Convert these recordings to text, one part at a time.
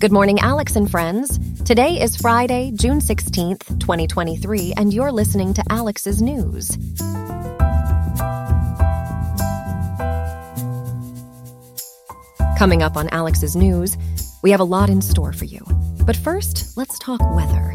Good morning, Alex and friends. Today is Friday, June 16th, 2023, and you're listening to Alex's News. Coming up on Alex's News, we have a lot in store for you. But first, let's talk weather.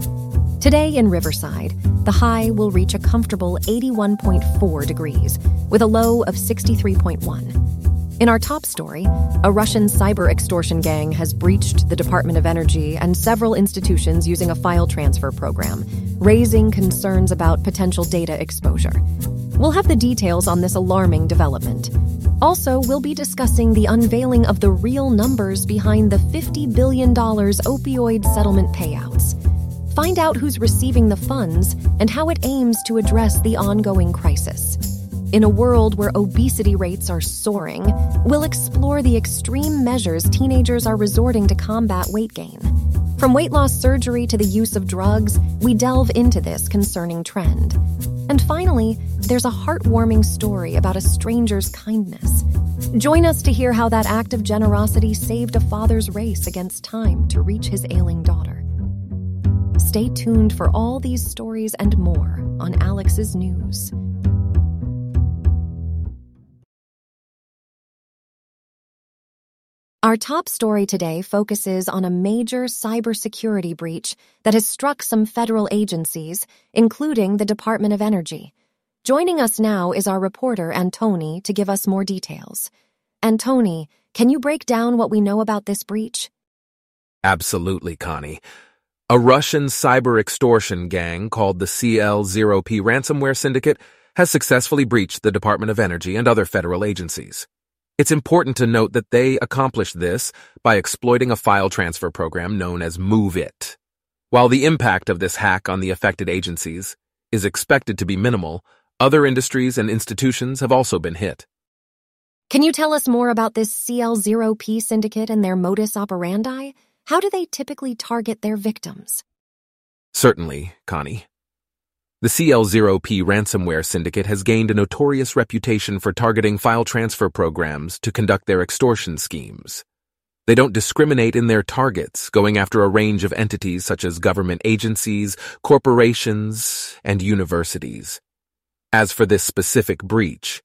Today in Riverside, the high will reach a comfortable 81.4 degrees with a low of 63.1. In our top story, a Russian cyber extortion gang has breached the Department of Energy and several institutions using a file transfer program, raising concerns about potential data exposure. We'll have the details on this alarming development. Also, we'll be discussing the unveiling of the real numbers behind the $50 billion opioid settlement payouts. Find out who's receiving the funds and how it aims to address the ongoing crisis. In a world where obesity rates are soaring, we'll explore the extreme measures teenagers are resorting to combat weight gain. From weight loss surgery to the use of drugs, we delve into this concerning trend. And finally, there's a heartwarming story about a stranger's kindness. Join us to hear how that act of generosity saved a father's race against time to reach his ailing daughter. Stay tuned for all these stories and more on Alex's News. Our top story today focuses on a major cybersecurity breach that has struck some federal agencies, including the Department of Energy. Joining us now is our reporter, Antony, to give us more details. Antony, can you break down what we know about this breach? Absolutely, Connie. A Russian cyber extortion gang called the CL0P ransomware syndicate has successfully breached the Department of Energy and other federal agencies. It's important to note that they accomplished this by exploiting a file transfer program known as MOVEit. While the impact of this hack on the affected agencies is expected to be minimal, other industries and institutions have also been hit. Can you tell us more about this CL0P syndicate and their modus operandi? How do they typically target their victims? Certainly, Connie. The CL0P ransomware syndicate has gained a notorious reputation for targeting file transfer programs to conduct their extortion schemes. They don't discriminate in their targets, going after a range of entities such as government agencies, corporations, and universities. As for this specific breach,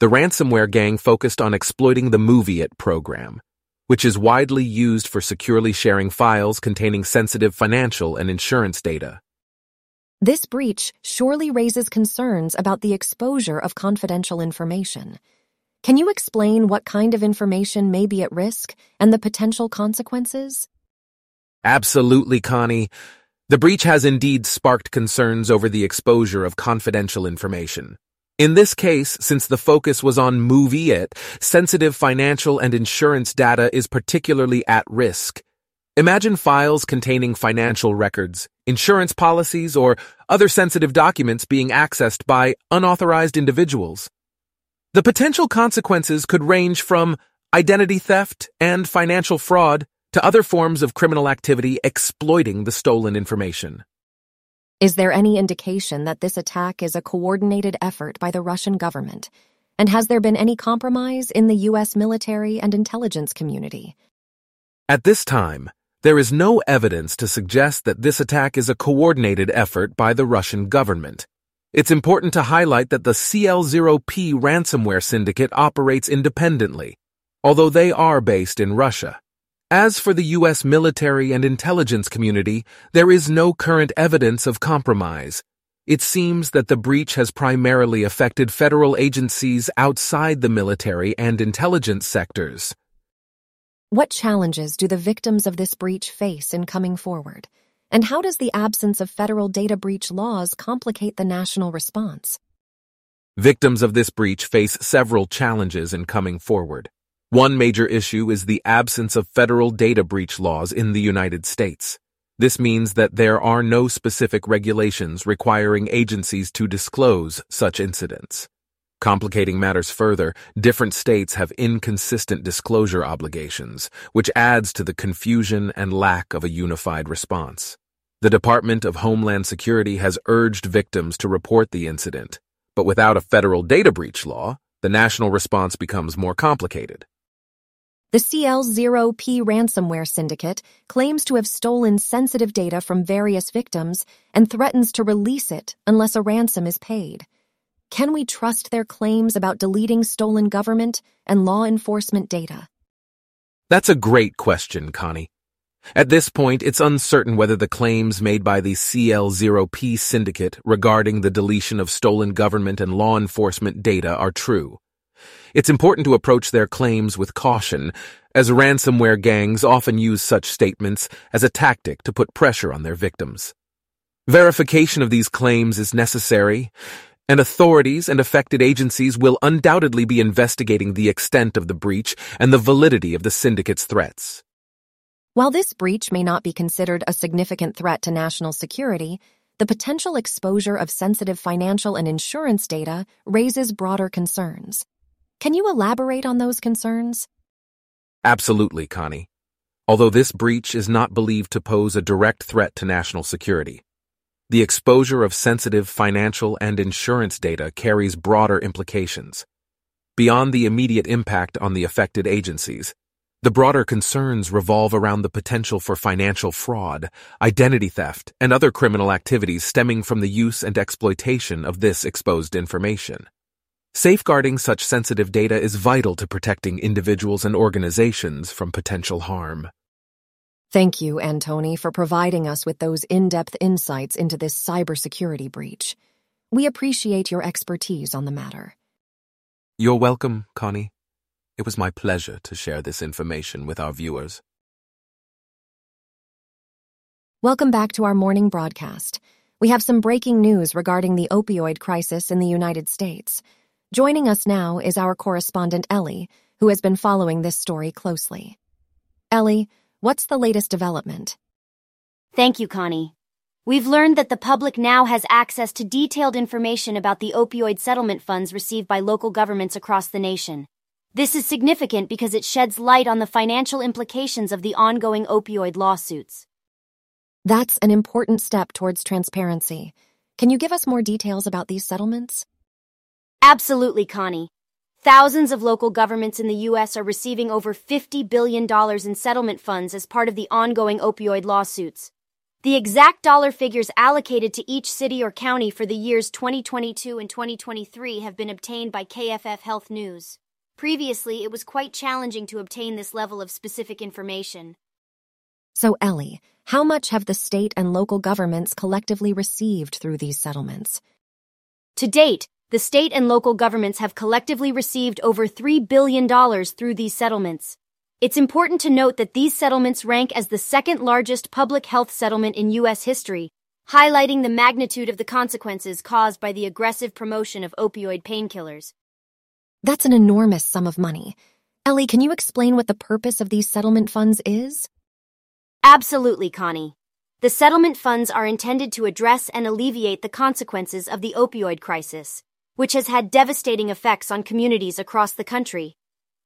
the ransomware gang focused on exploiting the MOVEit program, which is widely used for securely sharing files containing sensitive financial and insurance data. This breach surely raises concerns about the exposure of confidential information. Can you explain what kind of information may be at risk and the potential consequences? Absolutely, Connie. The breach has indeed sparked concerns over the exposure of confidential information. In this case, since the focus was on MOVEit, sensitive financial and insurance data is particularly at risk. Imagine files containing financial records, insurance policies, or other sensitive documents being accessed by unauthorized individuals. The potential consequences could range from identity theft and financial fraud to other forms of criminal activity exploiting the stolen information. Is there any indication that this attack is a coordinated effort by the Russian government? And has there been any compromise in the U.S. military and intelligence community? At this time, there is no evidence to suggest that this attack is a coordinated effort by the Russian government. It's important to highlight that the CL0P ransomware syndicate operates independently, although they are based in Russia. As for the U.S. military and intelligence community, there is no current evidence of compromise. It seems that the breach has primarily affected federal agencies outside the military and intelligence sectors. What challenges do the victims of this breach face in coming forward? And how does the absence of federal data breach laws complicate the national response? Victims of this breach face several challenges in coming forward. One major issue is the absence of federal data breach laws in the United States. This means that there are no specific regulations requiring agencies to disclose such incidents. Complicating matters further, different states have inconsistent disclosure obligations, which adds to the confusion and lack of a unified response. The Department of Homeland Security has urged victims to report the incident, but without a federal data breach law, the national response becomes more complicated. The CL0P ransomware syndicate claims to have stolen sensitive data from various victims and threatens to release it unless a ransom is paid. Can we trust their claims about deleting stolen government and law enforcement data? That's a great question, Connie. At this point, it's uncertain whether the claims made by the CL0P syndicate regarding the deletion of stolen government and law enforcement data are true. It's important to approach their claims with caution, as ransomware gangs often use such statements as a tactic to put pressure on their victims. Verification of these claims is necessary, and authorities and affected agencies will undoubtedly be investigating the extent of the breach and the validity of the syndicate's threats. While this breach may not be considered a significant threat to national security, the potential exposure of sensitive financial and insurance data raises broader concerns. Can you elaborate on those concerns? Absolutely, Connie. Although this breach is not believed to pose a direct threat to national security, the exposure of sensitive financial and insurance data carries broader implications. Beyond the immediate impact on the affected agencies, the broader concerns revolve around the potential for financial fraud, identity theft, and other criminal activities stemming from the use and exploitation of this exposed information. Safeguarding such sensitive data is vital to protecting individuals and organizations from potential harm. Thank you, Antony, for providing us with those in-depth insights into this cybersecurity breach. We appreciate your expertise on the matter. You're welcome, Connie. It was my pleasure to share this information with our viewers. Welcome back to our morning broadcast. We have some breaking news regarding the opioid crisis in the United States. Joining us now is our correspondent Ellie, who has been following this story closely. Ellie, what's the latest development? Thank you, Connie. We've learned that the public now has access to detailed information about the opioid settlement funds received by local governments across the nation. This is significant because it sheds light on the financial implications of the ongoing opioid lawsuits. That's an important step towards transparency. Can you give us more details about these settlements? Absolutely, Connie. Thousands of local governments in the U.S. are receiving over $50 billion in settlement funds as part of the ongoing opioid lawsuits. The exact dollar figures allocated to each city or county for the years 2022 and 2023 have been obtained by KFF Health News. Previously, it was quite challenging to obtain this level of specific information. So, Ellie, how much have the state and local governments collectively received through these settlements? To date, the state and local governments have collectively received over $3 billion through these settlements. It's important to note that these settlements rank as the second largest public health settlement in U.S. history, highlighting the magnitude of the consequences caused by the aggressive promotion of opioid painkillers. That's an enormous sum of money. Ellie, can you explain what the purpose of these settlement funds is? Absolutely, Connie. The settlement funds are intended to address and alleviate the consequences of the opioid crisis which has had devastating effects on communities across the country.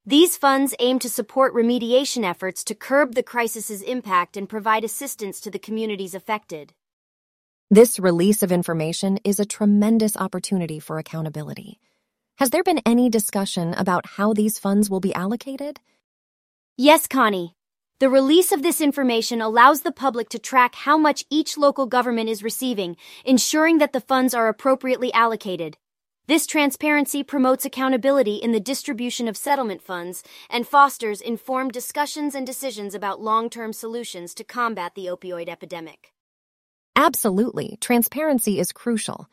These funds aim to support remediation efforts to curb the crisis's impact and provide assistance to the communities affected. This release of information is a tremendous opportunity for accountability. Has there been any discussion about how these funds will be allocated? Yes, Connie. The release of this information allows the public to track how much each local government is receiving, ensuring that the funds are appropriately allocated. This transparency promotes accountability in the distribution of settlement funds and fosters informed discussions and decisions about long term solutions to combat the opioid epidemic. Absolutely. Transparency is crucial.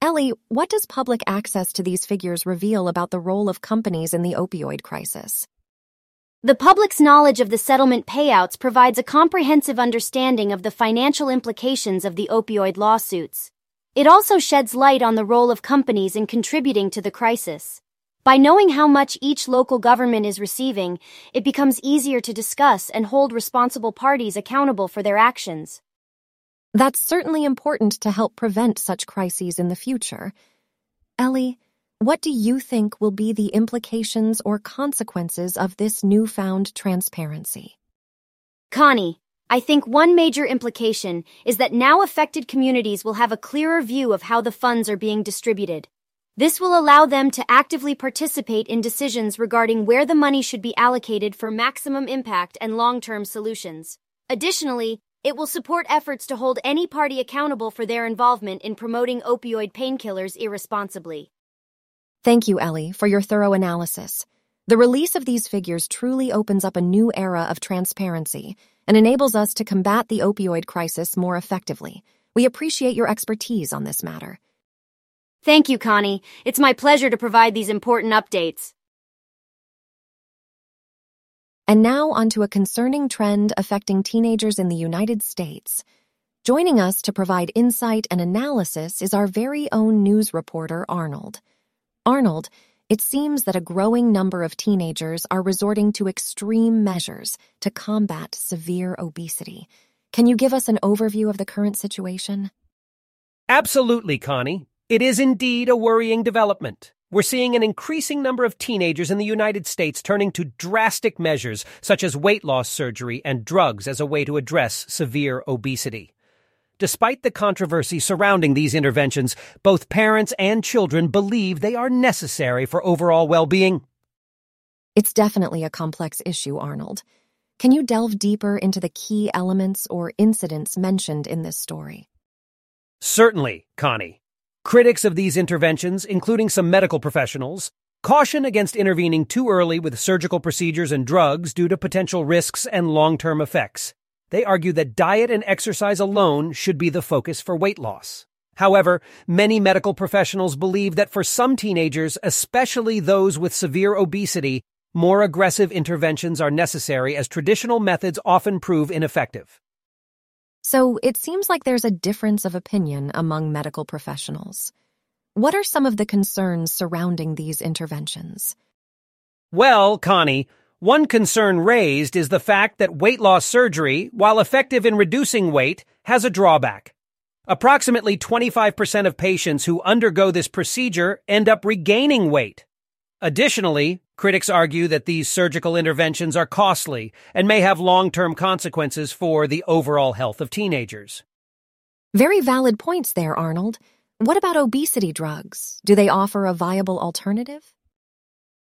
Ellie, what does public access to these figures reveal about the role of companies in the opioid crisis? The public's knowledge of the settlement payouts provides a comprehensive understanding of the financial implications of the opioid lawsuits. It also sheds light on the role of companies in contributing to the crisis. By knowing how much each local government is receiving, it becomes easier to discuss and hold responsible parties accountable for their actions. That's certainly important to help prevent such crises in the future. Ellie, what do you think will be the implications or consequences of this newfound transparency? Connie, I think one major implication is that now affected communities will have a clearer view of how the funds are being distributed. This will allow them to actively participate in decisions regarding where the money should be allocated for maximum impact and long-term solutions. Additionally, it will support efforts to hold any party accountable for their involvement in promoting opioid painkillers irresponsibly. Thank you, Ellie, for your thorough analysis. The release of these figures truly opens up a new era of transparency and enables us to combat the opioid crisis more effectively. We appreciate your expertise on this matter. Thank you, Connie. It's my pleasure to provide these important updates. And now onto a concerning trend affecting teenagers in the United States. Joining us to provide insight and analysis is our very own news reporter, Arnold. Arnold, it seems that a growing number of teenagers are resorting to extreme measures to combat severe obesity. Can you give us an overview of the current situation? Absolutely, Connie. It is indeed a worrying development. We're seeing an increasing number of teenagers in the United States turning to drastic measures such as weight loss surgery and drugs as a way to address severe obesity. Despite the controversy surrounding these interventions, both parents and children believe they are necessary for overall well being. It's definitely a complex issue, Arnold. Can you delve deeper into the key elements or incidents mentioned in this story? Certainly, Connie. Critics of these interventions, including some medical professionals, caution against intervening too early with surgical procedures and drugs due to potential risks and long term effects. They argue that diet and exercise alone should be the focus for weight loss. However, many medical professionals believe that for some teenagers, especially those with severe obesity, more aggressive interventions are necessary as traditional methods often prove ineffective. So it seems like there's a difference of opinion among medical professionals. What are some of the concerns surrounding these interventions? Well, Connie, one concern raised is the fact that weight loss surgery, while effective in reducing weight, has a drawback. Approximately 25% of patients who undergo this procedure end up regaining weight. Additionally, critics argue that these surgical interventions are costly and may have long-term consequences for the overall health of teenagers. Very valid points there, Arnold. What about obesity drugs? Do they offer a viable alternative?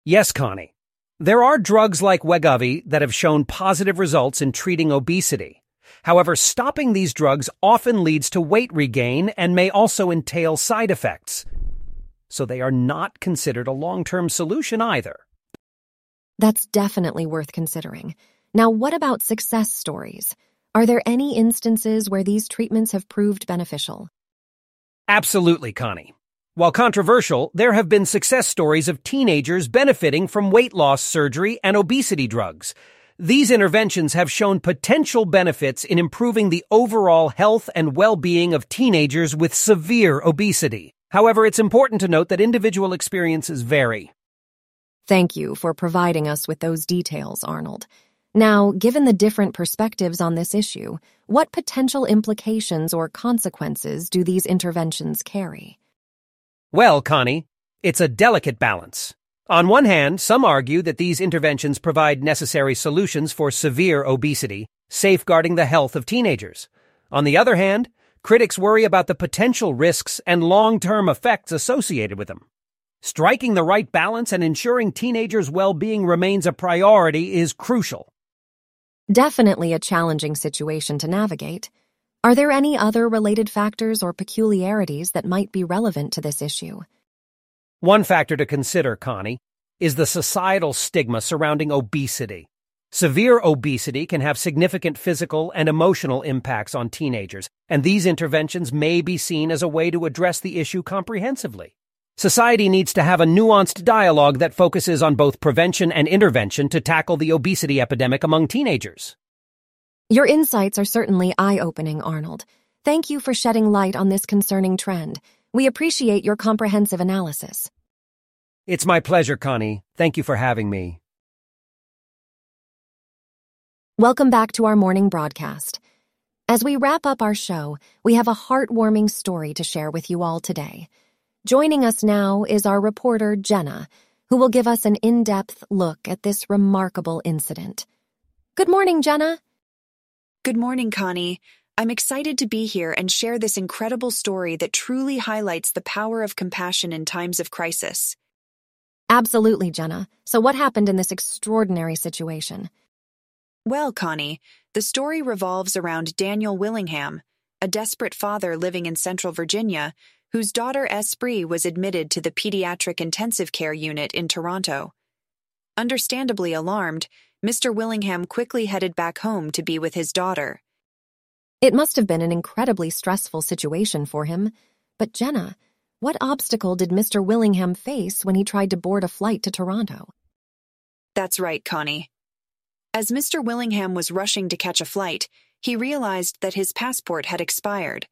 Yes, Connie. There are drugs like Wegovy that have shown positive results in treating obesity. However, stopping these drugs often leads to weight regain and may also entail side effects so they are not considered a long term solution either. That's definitely worth considering. Now, what about success stories? Are there any instances where these treatments have proved beneficial? Absolutely, Connie. While controversial, there have been success stories of teenagers benefiting from weight loss surgery and obesity drugs. These interventions have shown potential benefits in improving the overall health and well-being of teenagers with severe obesity. However, it's important to note that individual experiences vary. Thank you for providing us with those details, Arnold. Now, given the different perspectives on this issue, what potential implications or consequences do these interventions carry? Well, Connie, it's a delicate balance. On one hand, some argue that these interventions provide necessary solutions for severe obesity, safeguarding the health of teenagers. On the other hand, critics worry about the potential risks and long-term effects associated with them. Striking the right balance and ensuring teenagers' well-being remains a priority is crucial. Definitely a challenging situation to navigate. Are there any other related factors or peculiarities that might be relevant to this issue? One factor to consider, Connie, is the societal stigma surrounding obesity. Severe obesity can have significant physical and emotional impacts on teenagers, and these interventions may be seen as a way to address the issue comprehensively. Society needs to have a nuanced dialogue that focuses on both prevention and intervention to tackle the obesity epidemic among teenagers. Your insights are certainly eye opening, Arnold. Thank you for shedding light on this concerning trend. We appreciate your comprehensive analysis. It's my pleasure, Connie. Thank you for having me. Welcome back to our morning broadcast. As we wrap up our show, we have a heartwarming story to share with you all today. Joining us now is our reporter, Jenna, who will give us an in depth look at this remarkable incident. Good morning, Jenna. Good morning, Connie. I'm excited to be here and share this incredible story that truly highlights the power of compassion in times of crisis. Absolutely, Jenna. So, what happened in this extraordinary situation? Well, Connie, the story revolves around Daniel Willingham, a desperate father living in Central Virginia whose daughter Esprit was admitted to the pediatric intensive care unit in Toronto. Understandably alarmed, Mr. Willingham quickly headed back home to be with his daughter. It must have been an incredibly stressful situation for him. But, Jenna, what obstacle did Mr. Willingham face when he tried to board a flight to Toronto? That's right, Connie. As Mr. Willingham was rushing to catch a flight, he realized that his passport had expired.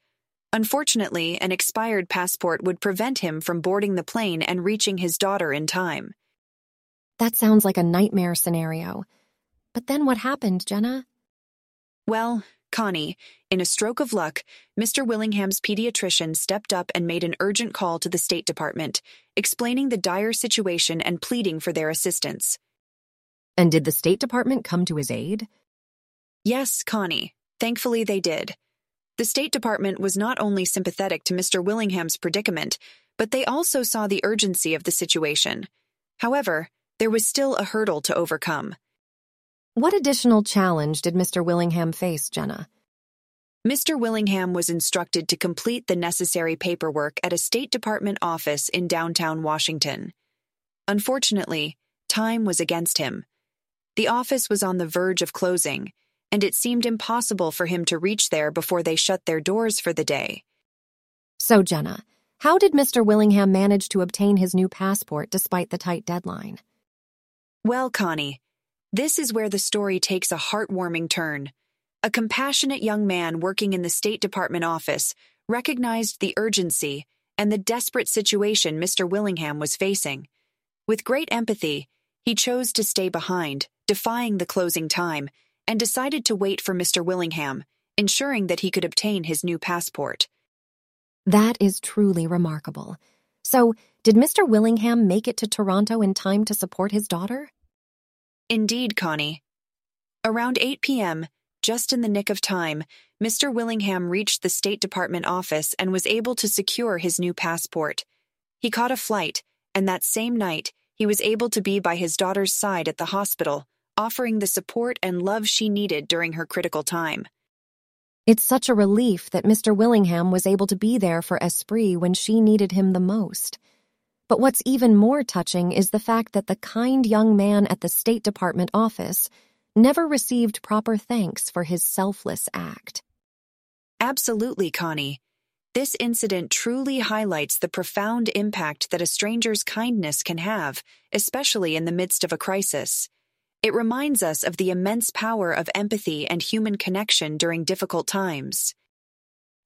Unfortunately, an expired passport would prevent him from boarding the plane and reaching his daughter in time. That sounds like a nightmare scenario. But then what happened, Jenna? Well, Connie, in a stroke of luck, Mr. Willingham's pediatrician stepped up and made an urgent call to the State Department, explaining the dire situation and pleading for their assistance. And did the State Department come to his aid? Yes, Connie. Thankfully, they did. The State Department was not only sympathetic to Mr. Willingham's predicament, but they also saw the urgency of the situation. However, there was still a hurdle to overcome. What additional challenge did Mr. Willingham face, Jenna? Mr. Willingham was instructed to complete the necessary paperwork at a State Department office in downtown Washington. Unfortunately, time was against him. The office was on the verge of closing, and it seemed impossible for him to reach there before they shut their doors for the day. So, Jenna, how did Mr. Willingham manage to obtain his new passport despite the tight deadline? Well, Connie, this is where the story takes a heartwarming turn. A compassionate young man working in the State Department office recognized the urgency and the desperate situation Mr. Willingham was facing. With great empathy, he chose to stay behind, defying the closing time, and decided to wait for Mr. Willingham, ensuring that he could obtain his new passport. That is truly remarkable. So, did Mr. Willingham make it to Toronto in time to support his daughter? Indeed, Connie. Around 8 p.m., just in the nick of time, Mr. Willingham reached the State Department office and was able to secure his new passport. He caught a flight, and that same night, he was able to be by his daughter's side at the hospital, offering the support and love she needed during her critical time. It's such a relief that Mr. Willingham was able to be there for Esprit when she needed him the most. But what's even more touching is the fact that the kind young man at the State Department office never received proper thanks for his selfless act. Absolutely, Connie. This incident truly highlights the profound impact that a stranger's kindness can have, especially in the midst of a crisis. It reminds us of the immense power of empathy and human connection during difficult times.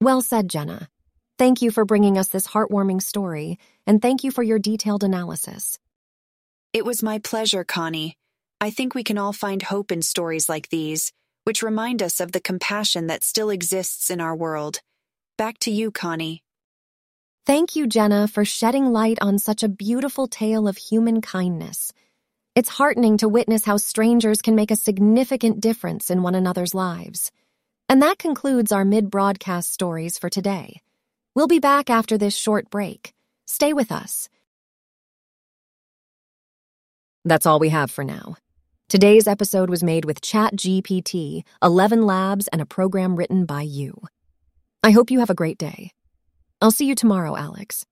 Well said, Jenna. Thank you for bringing us this heartwarming story, and thank you for your detailed analysis. It was my pleasure, Connie. I think we can all find hope in stories like these, which remind us of the compassion that still exists in our world. Back to you, Connie. Thank you, Jenna, for shedding light on such a beautiful tale of human kindness. It's heartening to witness how strangers can make a significant difference in one another's lives. And that concludes our mid broadcast stories for today. We'll be back after this short break. Stay with us. That's all we have for now. Today's episode was made with ChatGPT, 11 Labs, and a program written by you. I hope you have a great day. I'll see you tomorrow, Alex.